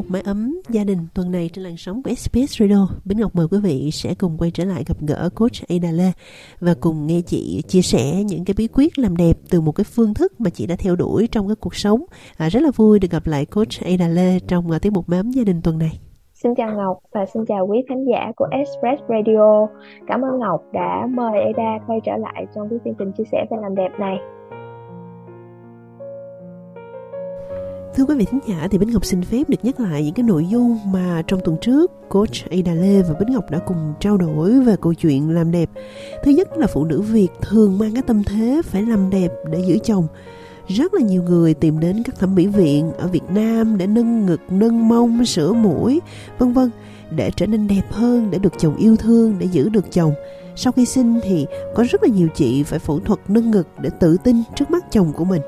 Mục Mái ấm gia đình tuần này trên làn sóng của SBS Radio, Bính Ngọc mời quý vị sẽ cùng quay trở lại gặp gỡ coach Ada Lê và cùng nghe chị chia sẻ những cái bí quyết làm đẹp từ một cái phương thức mà chị đã theo đuổi trong cái cuộc sống. À, rất là vui được gặp lại coach Ada Lê trong uh, tiết mục Mái ấm gia đình tuần này. Xin chào Ngọc và xin chào quý khán giả của Express Radio. Cảm ơn Ngọc đã mời Ada quay trở lại trong cái chương trình chia sẻ về làm đẹp này. Thưa quý vị thính giả thì Bích Ngọc xin phép được nhắc lại những cái nội dung mà trong tuần trước coach Ada Lê và Bích Ngọc đã cùng trao đổi về câu chuyện làm đẹp. Thứ nhất là phụ nữ Việt thường mang cái tâm thế phải làm đẹp để giữ chồng. Rất là nhiều người tìm đến các thẩm mỹ viện ở Việt Nam để nâng ngực, nâng mông, sửa mũi, vân vân để trở nên đẹp hơn, để được chồng yêu thương, để giữ được chồng. Sau khi sinh thì có rất là nhiều chị phải phẫu thuật nâng ngực để tự tin trước mắt chồng của mình.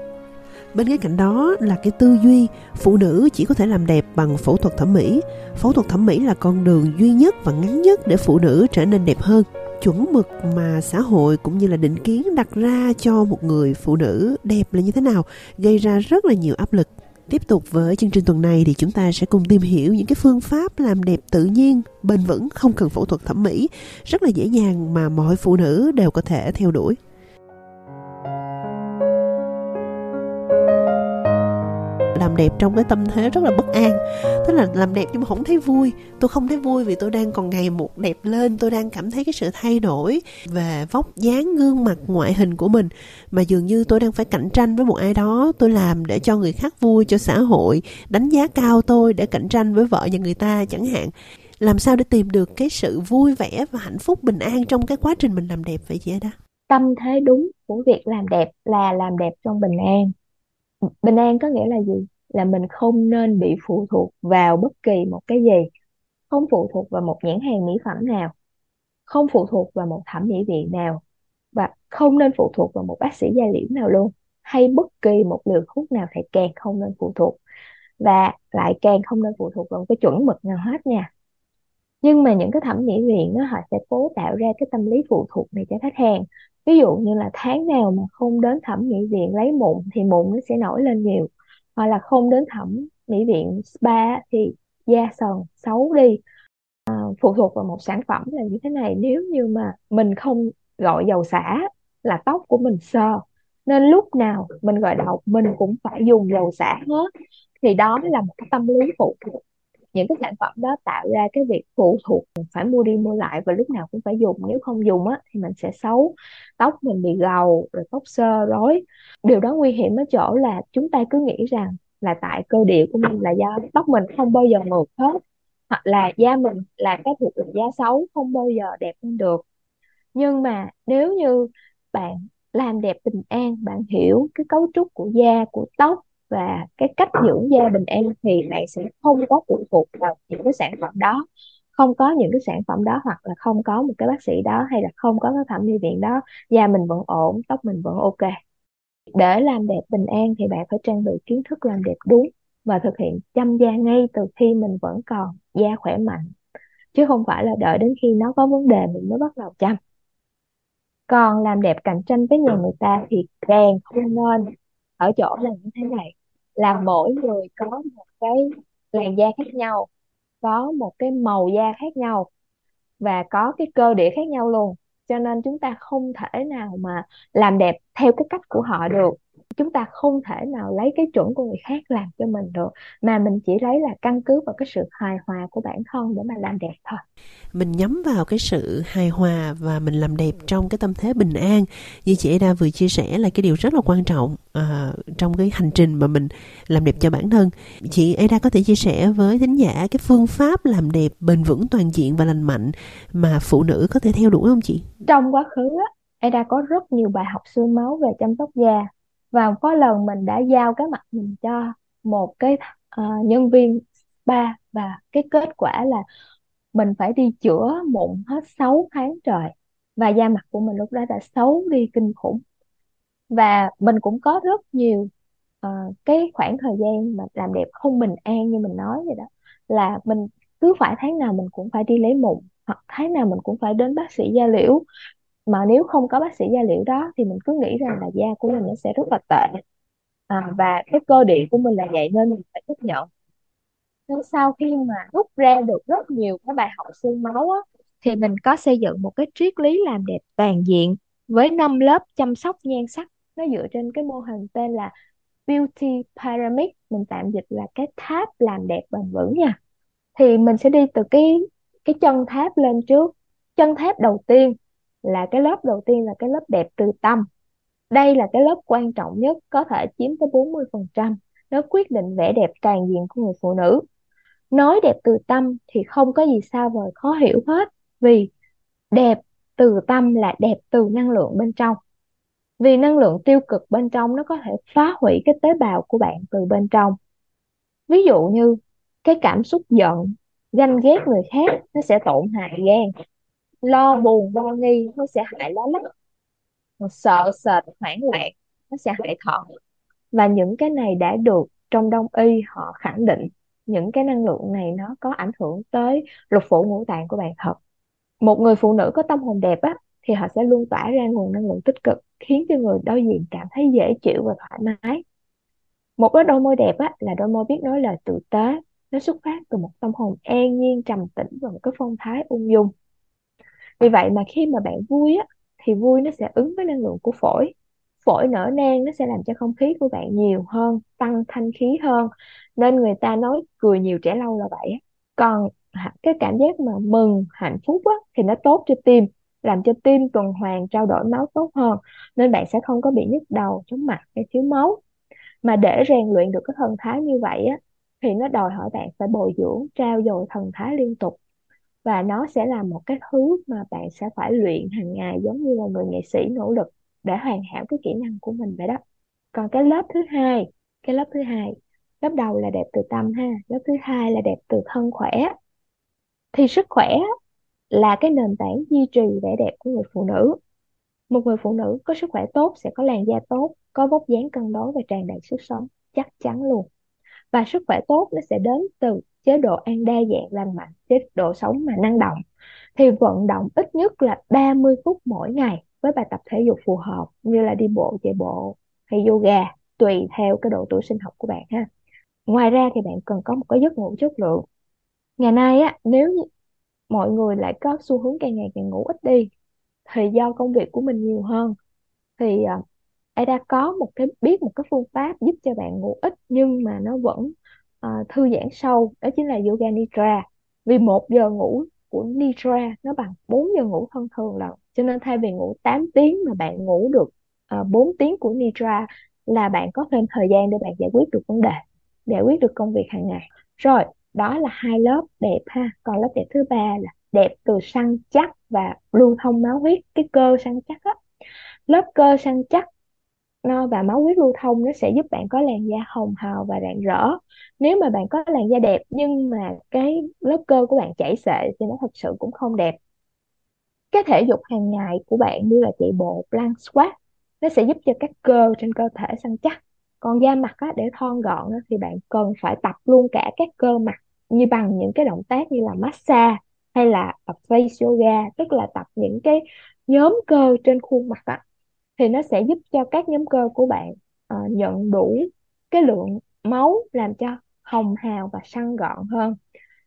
Bên cái cạnh đó là cái tư duy phụ nữ chỉ có thể làm đẹp bằng phẫu thuật thẩm mỹ. Phẫu thuật thẩm mỹ là con đường duy nhất và ngắn nhất để phụ nữ trở nên đẹp hơn. Chuẩn mực mà xã hội cũng như là định kiến đặt ra cho một người phụ nữ đẹp là như thế nào gây ra rất là nhiều áp lực. Tiếp tục với chương trình tuần này thì chúng ta sẽ cùng tìm hiểu những cái phương pháp làm đẹp tự nhiên, bền vững, không cần phẫu thuật thẩm mỹ, rất là dễ dàng mà mọi phụ nữ đều có thể theo đuổi. Làm đẹp trong cái tâm thế rất là bất an. Tức là làm đẹp nhưng mà không thấy vui. Tôi không thấy vui vì tôi đang còn ngày một đẹp lên. Tôi đang cảm thấy cái sự thay đổi về vóc dáng, gương mặt, ngoại hình của mình. Mà dường như tôi đang phải cạnh tranh với một ai đó tôi làm để cho người khác vui, cho xã hội, đánh giá cao tôi để cạnh tranh với vợ và người ta chẳng hạn. Làm sao để tìm được cái sự vui vẻ và hạnh phúc bình an trong cái quá trình mình làm đẹp vậy chị đó Tâm thế đúng của việc làm đẹp là làm đẹp trong bình an. Bình an có nghĩa là gì? Là mình không nên bị phụ thuộc vào bất kỳ một cái gì, không phụ thuộc vào một nhãn hàng mỹ phẩm nào, không phụ thuộc vào một thẩm mỹ viện nào và không nên phụ thuộc vào một bác sĩ da liễu nào luôn hay bất kỳ một liều thuốc nào thì càng không nên phụ thuộc và lại càng không nên phụ thuộc vào một cái chuẩn mực nào hết nha. Nhưng mà những cái thẩm mỹ viện đó, họ sẽ cố tạo ra cái tâm lý phụ thuộc này cho khách hàng. Ví dụ như là tháng nào mà không đến thẩm mỹ viện lấy mụn thì mụn nó sẽ nổi lên nhiều hoặc là không đến thẩm mỹ viện spa thì da sần xấu đi. À, phụ thuộc vào một sản phẩm là như thế này. Nếu như mà mình không gọi dầu xả là tóc của mình sờ nên lúc nào mình gội đầu mình cũng phải dùng dầu xả hết. Thì đó mới là một cái tâm lý phụ thuộc những cái sản phẩm đó tạo ra cái việc phụ thuộc, phải mua đi mua lại và lúc nào cũng phải dùng, nếu không dùng á thì mình sẽ xấu. Tóc mình bị gầu, rồi tóc xơ, rối. Điều đó nguy hiểm ở chỗ là chúng ta cứ nghĩ rằng là tại cơ địa của mình là do tóc mình không bao giờ mượt hết, hoặc là da mình là cái thuộc là da xấu, không bao giờ đẹp lên được. Nhưng mà nếu như bạn làm đẹp bình an, bạn hiểu cái cấu trúc của da, của tóc và cái cách dưỡng da bình an thì bạn sẽ không có phụ thuộc vào những cái sản phẩm đó. Không có những cái sản phẩm đó hoặc là không có một cái bác sĩ đó hay là không có cái thẩm mỹ viện đó. Da mình vẫn ổn, tóc mình vẫn ok. Để làm đẹp bình an thì bạn phải trang bị kiến thức làm đẹp đúng và thực hiện chăm da ngay từ khi mình vẫn còn da khỏe mạnh. Chứ không phải là đợi đến khi nó có vấn đề mình mới bắt đầu chăm. Còn làm đẹp cạnh tranh với nhà người ta thì càng không nên. Ở chỗ là như thế này là mỗi người có một cái làn da khác nhau, có một cái màu da khác nhau và có cái cơ địa khác nhau luôn. Cho nên chúng ta không thể nào mà làm đẹp theo cái cách của họ được chúng ta không thể nào lấy cái chuẩn của người khác làm cho mình được mà mình chỉ lấy là căn cứ vào cái sự hài hòa của bản thân để mà làm đẹp thôi. Mình nhắm vào cái sự hài hòa và mình làm đẹp trong cái tâm thế bình an. Như chị Ada vừa chia sẻ là cái điều rất là quan trọng à, trong cái hành trình mà mình làm đẹp cho bản thân. Chị Ada có thể chia sẻ với thính giả cái phương pháp làm đẹp bền vững toàn diện và lành mạnh mà phụ nữ có thể theo đuổi không chị? Trong quá khứ á, Ada có rất nhiều bài học xương máu về chăm sóc da và có lần mình đã giao cái mặt mình cho một cái uh, nhân viên spa và cái kết quả là mình phải đi chữa mụn hết 6 tháng trời và da mặt của mình lúc đó đã xấu đi kinh khủng. Và mình cũng có rất nhiều uh, cái khoảng thời gian mà làm đẹp không bình an như mình nói vậy đó là mình cứ phải tháng nào mình cũng phải đi lấy mụn hoặc tháng nào mình cũng phải đến bác sĩ da liễu mà nếu không có bác sĩ da liễu đó thì mình cứ nghĩ rằng là da của mình nó sẽ rất là tệ. À, và cái cơ địa của mình là vậy nên mình phải chấp nhận. Nên sau khi mà rút ra được rất nhiều cái bài học xương máu á, thì mình có xây dựng một cái triết lý làm đẹp toàn diện với 5 lớp chăm sóc nhan sắc. Nó dựa trên cái mô hình tên là Beauty Pyramid. Mình tạm dịch là cái tháp làm đẹp bền vững nha. Thì mình sẽ đi từ cái cái chân tháp lên trước. Chân tháp đầu tiên là cái lớp đầu tiên là cái lớp đẹp từ tâm. Đây là cái lớp quan trọng nhất, có thể chiếm tới 40% nó quyết định vẻ đẹp toàn diện của người phụ nữ. Nói đẹp từ tâm thì không có gì xa vời khó hiểu hết, vì đẹp từ tâm là đẹp từ năng lượng bên trong. Vì năng lượng tiêu cực bên trong, nó có thể phá hủy cái tế bào của bạn từ bên trong. Ví dụ như cái cảm xúc giận, ganh ghét người khác, nó sẽ tổn hại gan lo buồn lo nghi, nó sẽ hại lá lách. Sợ sệt, hoảng loạn, nó sẽ hại thận và những cái này đã được trong đông y họ khẳng định. Những cái năng lượng này nó có ảnh hưởng tới lục phủ ngũ tạng của bạn thật. Một người phụ nữ có tâm hồn đẹp á, thì họ sẽ luôn tỏa ra nguồn năng lượng tích cực, khiến cho người đối diện cảm thấy dễ chịu và thoải mái. Một cái đôi môi đẹp á, là đôi môi biết nói lời tử tế. Nó xuất phát từ một tâm hồn an nhiên, trầm tĩnh và một cái phong thái ung dung vì vậy mà khi mà bạn vui á thì vui nó sẽ ứng với năng lượng của phổi. Phổi nở nang nó sẽ làm cho không khí của bạn nhiều hơn tăng thanh khí hơn nên người ta nói cười nhiều trẻ lâu là vậy còn cái cảm giác mà mừng hạnh phúc á, thì nó tốt cho tim làm cho tim tuần hoàn trao đổi máu tốt hơn nên bạn sẽ không có bị nhức đầu chóng mặt hay thiếu máu. Mà để rèn luyện được cái thần thái như vậy á thì nó đòi hỏi bạn phải bồi dưỡng trao dồi thần thái liên tục và nó sẽ là một cái thứ mà bạn sẽ phải luyện hàng ngày, giống như là người nghệ sĩ nỗ lực để hoàn hảo cái kỹ năng của mình vậy đó. Còn cái lớp thứ hai, cái lớp thứ hai, lớp đầu là đẹp từ tâm ha, lớp thứ hai là đẹp từ thân khỏe. Thì sức khỏe là cái nền tảng duy trì vẻ đẹp của người phụ nữ. Một người phụ nữ có sức khỏe tốt sẽ có làn da tốt, có vóc dáng cân đối và tràn đầy sức sống, chắc chắn luôn và sức khỏe tốt nó sẽ đến từ chế độ ăn đa dạng lành mạnh, chế độ sống mà năng động. Thì vận động ít nhất là 30 phút mỗi ngày với bài tập thể dục phù hợp, như là đi bộ, chạy bộ hay yoga, tùy theo cái độ tuổi sinh học của bạn ha. Ngoài ra thì bạn cần có một cái giấc ngủ chất lượng. Ngày nay á, nếu mọi người lại có xu hướng càng ngày càng ngủ ít đi, thì do công việc của mình nhiều hơn. Thì ờ, ai Ada có một cái biết một cái phương pháp giúp cho bạn ngủ ít nhưng mà nó vẫn uh, thư giãn sâu đó chính là yoga nidra. Vì một giờ ngủ của nidra nó bằng 4 giờ ngủ thông thường lần cho nên thay vì ngủ 8 tiếng mà bạn ngủ được ờ, uh, 4 tiếng của nidra là bạn có thêm thời gian để bạn giải quyết được vấn đề giải quyết được công việc hàng ngày. Rồi đó là hai lớp đẹp ha. Còn lớp đẹp thứ ba là đẹp từ săn chắc và lưu thông máu huyết cái cơ săn chắc á. Lớp cơ săn chắc nó và máu huyết lưu thông nó sẽ giúp bạn có làn da hồng hào và rạng rỡ. Nếu mà bạn có làn da đẹp nhưng mà cái lớp cơ của bạn chảy xệ thì nó thật sự cũng không đẹp. Cái thể dục hàng ngày của bạn như là chạy bộ plank squat nó sẽ giúp cho các cơ trên cơ thể săn chắc. Còn da mặt á, để thon gọn á, thì bạn cần phải tập luôn cả các cơ mặt như bằng những cái động tác như là massage hay là tập face yoga tức là tập những cái nhóm cơ trên khuôn mặt á, thì nó sẽ giúp cho các nhóm cơ của bạn uh, nhận đủ cái lượng máu làm cho hồng hào và săn gọn hơn.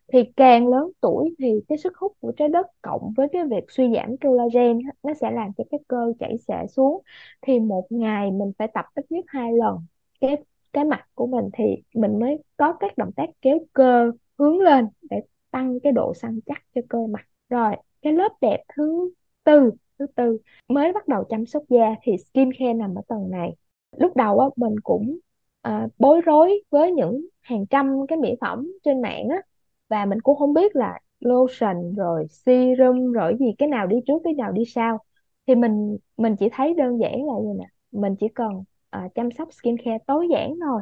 Thì càng lớn tuổi thì cái sức hút của trái đất cộng với cái việc suy giảm collagen nó sẽ làm cho cái cơ chảy xệ xuống. Thì một ngày mình phải tập ít nhất hai lần. Cái cái mặt của mình thì mình mới có các động tác kéo cơ hướng lên để tăng cái độ săn chắc cho cơ mặt. Rồi cái lớp đẹp thứ tư thứ tư mới bắt đầu chăm sóc da thì skin care nằm ở tầng này. Lúc đầu á mình cũng à, bối rối với những hàng trăm cái mỹ phẩm trên mạng á và mình cũng không biết là lotion rồi serum rồi gì cái nào đi trước cái nào đi sau. Thì mình mình chỉ thấy đơn giản là như nè mình chỉ cần à, chăm sóc skincare tối giản thôi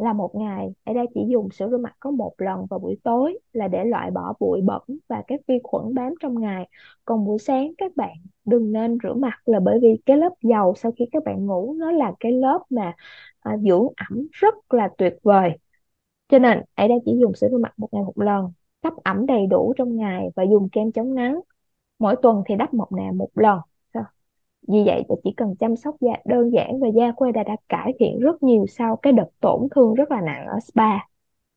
là một ngày. Ada chỉ dùng sữa rửa mặt có một lần vào buổi tối là để loại bỏ bụi bẩn và các vi khuẩn bám trong ngày. Còn buổi sáng các bạn đừng nên rửa mặt là bởi vì cái lớp dầu sau khi các bạn ngủ nó là cái lớp mà à, dưỡng ẩm rất là tuyệt vời. Cho nên Ada chỉ dùng sữa rửa mặt một ngày một lần cấp ẩm đầy đủ trong ngày và dùng kem chống nắng. Mỗi tuần thì đắp một nạ một lần vì vậy ta chỉ cần chăm sóc da đơn giản và da của Eda đã cải thiện rất nhiều sau cái đợt tổn thương rất là nặng ở spa.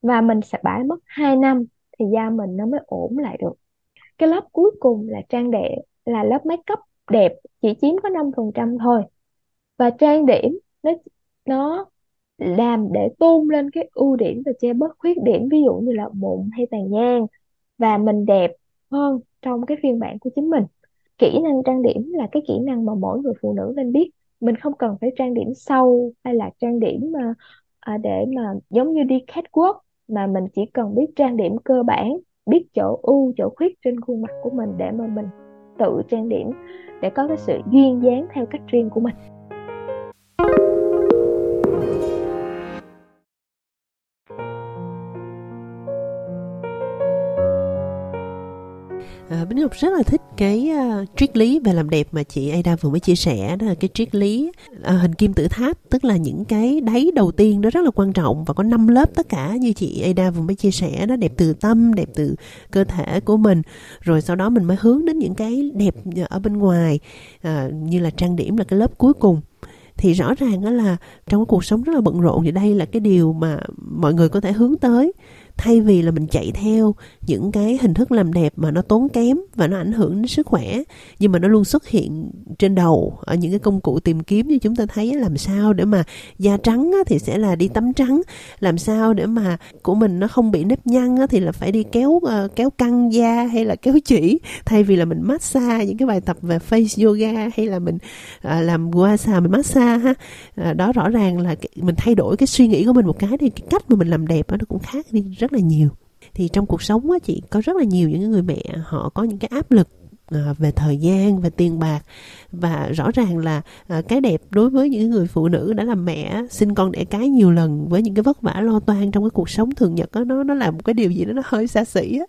Và mình sẽ bãi mất 2 năm thì da mình nó mới ổn lại được. Cái lớp cuối cùng là trang đẹp là lớp make up đẹp, chỉ chiếm có 5% thôi. Và trang điểm nó nó làm để tôn lên cái ưu điểm và che bớt khuyết điểm, ví dụ như là mụn hay tàn nhang. Và mình đẹp hơn trong cái phiên bản của chính mình kỹ năng trang điểm là cái kỹ năng mà mỗi người phụ nữ nên biết. Mình không cần phải trang điểm sâu hay là trang điểm mà à, để mà giống như đi catwalk mà mình chỉ cần biết trang điểm cơ bản biết chỗ ưu chỗ khuyết trên khuôn mặt của mình để mà mình tự trang điểm để có cái sự duyên dáng theo cách riêng của mình. À, Bính Ngọc rất là thích cái uh, triết lý về làm đẹp mà chị Ada vừa mới chia sẻ đó là cái triết lý uh, hình kim tự tháp tức là những cái đáy đầu tiên đó rất là quan trọng và có năm lớp tất cả như chị Ada vừa mới chia sẻ đó đẹp từ tâm đẹp từ cơ thể của mình. Rồi sau đó mình mới hướng đến những cái đẹp ở bên ngoài uh, như là trang điểm là cái lớp cuối cùng. Thì rõ ràng đó là trong cái cuộc sống rất là bận rộn thì đây là cái điều mà mọi người có thể hướng tới thay vì là mình chạy theo những cái hình thức làm đẹp mà nó tốn kém và nó ảnh hưởng đến sức khỏe, nhưng mà nó luôn xuất hiện trên đầu ở những cái công cụ tìm kiếm như chúng ta thấy làm sao để mà da trắng thì sẽ là đi tắm trắng, làm sao để mà của mình nó không bị nếp nhăn thì là phải đi kéo ờ, kéo căng da hay là kéo chỉ. Thay vì là mình massage những cái bài tập về face yoga hay là mình làm làm guasa, mình massage ha ờ, đó rõ ràng là mình thay đổi cái suy nghĩ của mình một cái thì cái cách mà mình làm đẹp nó cũng khác đi rất là nhiều. Thì trong cuộc sống á chị có rất là nhiều những người mẹ họ có những cái áp lực à, về thời gian về tiền bạc. Và rõ ràng là à, cái đẹp đối với những người phụ nữ đã làm mẹ sinh con đẻ cái nhiều lần với những cái vất vả lo toan trong cái cuộc sống thường nhật đó, nó nó là một cái điều gì đó nó hơi xa xỉ á.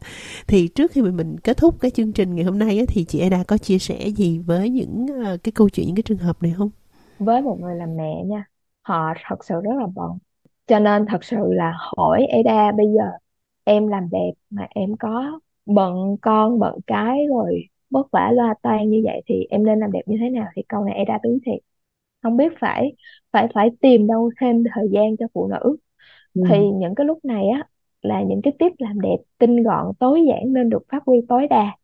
thì trước khi mình, mình kết thúc cái chương trình ngày hôm nay á, thì chị Ada có chia sẻ gì với những à, cái câu chuyện những cái trường hợp này không? Với một người làm mẹ nha họ thật sự rất là bận cho nên thật sự là hỏi Ada bây giờ em làm đẹp mà em có bận con bận cái rồi vất vả loa toan như vậy thì em nên làm đẹp như thế nào? Thì câu này Ada đúng thiệt. Không biết phải phải phải tìm đâu thêm thời gian cho phụ nữ. Ừ. thì những cái lúc này á là những cái tip làm đẹp tinh gọn tối giản nên được phát huy tối đa.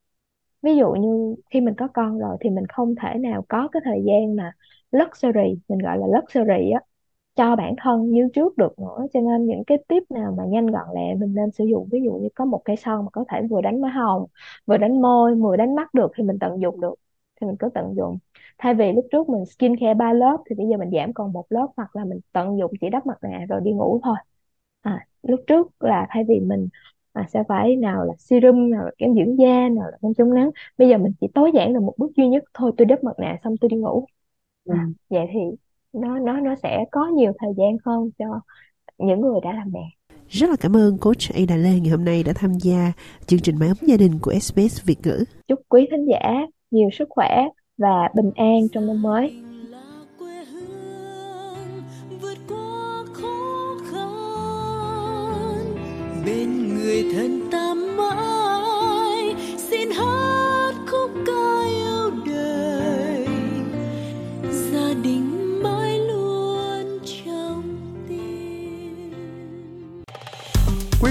Ví dụ như khi mình có con rồi thì mình không thể nào có cái thời gian mà luxury mình gọi là luxury á cho bản thân như trước được nữa. Cho nên những cái tip nào mà nhanh gọn lẹ mình nên sử dụng ví dụ như có một cây son mà có thể vừa đánh má hồng vừa đánh môi vừa đánh mắt được thì mình tận dụng được thì mình cứ tận dụng. Thay vì lúc trước mình skin care ba lớp thì bây giờ mình giảm còn một lớp hoặc là mình tận dụng chỉ đắp mặt nạ rồi đi ngủ thôi. À, lúc trước là thay vì mình à, sẽ phải nào là serum nào là kem dưỡng da nào là kem chống nắng bây giờ mình chỉ tối giản là một bước duy nhất thôi tôi đắp mặt nạ xong tôi đi ngủ. À, ừ. vậy thì nó nó nó sẽ có nhiều thời gian hơn cho những người đã làm mẹ rất là cảm ơn coach Ada Lê ngày hôm nay đã tham gia chương trình Mái ấm gia đình của SBS Việt ngữ. Chúc quý thính giả nhiều sức khỏe và bình an trong năm mới. bên người thân ta mãi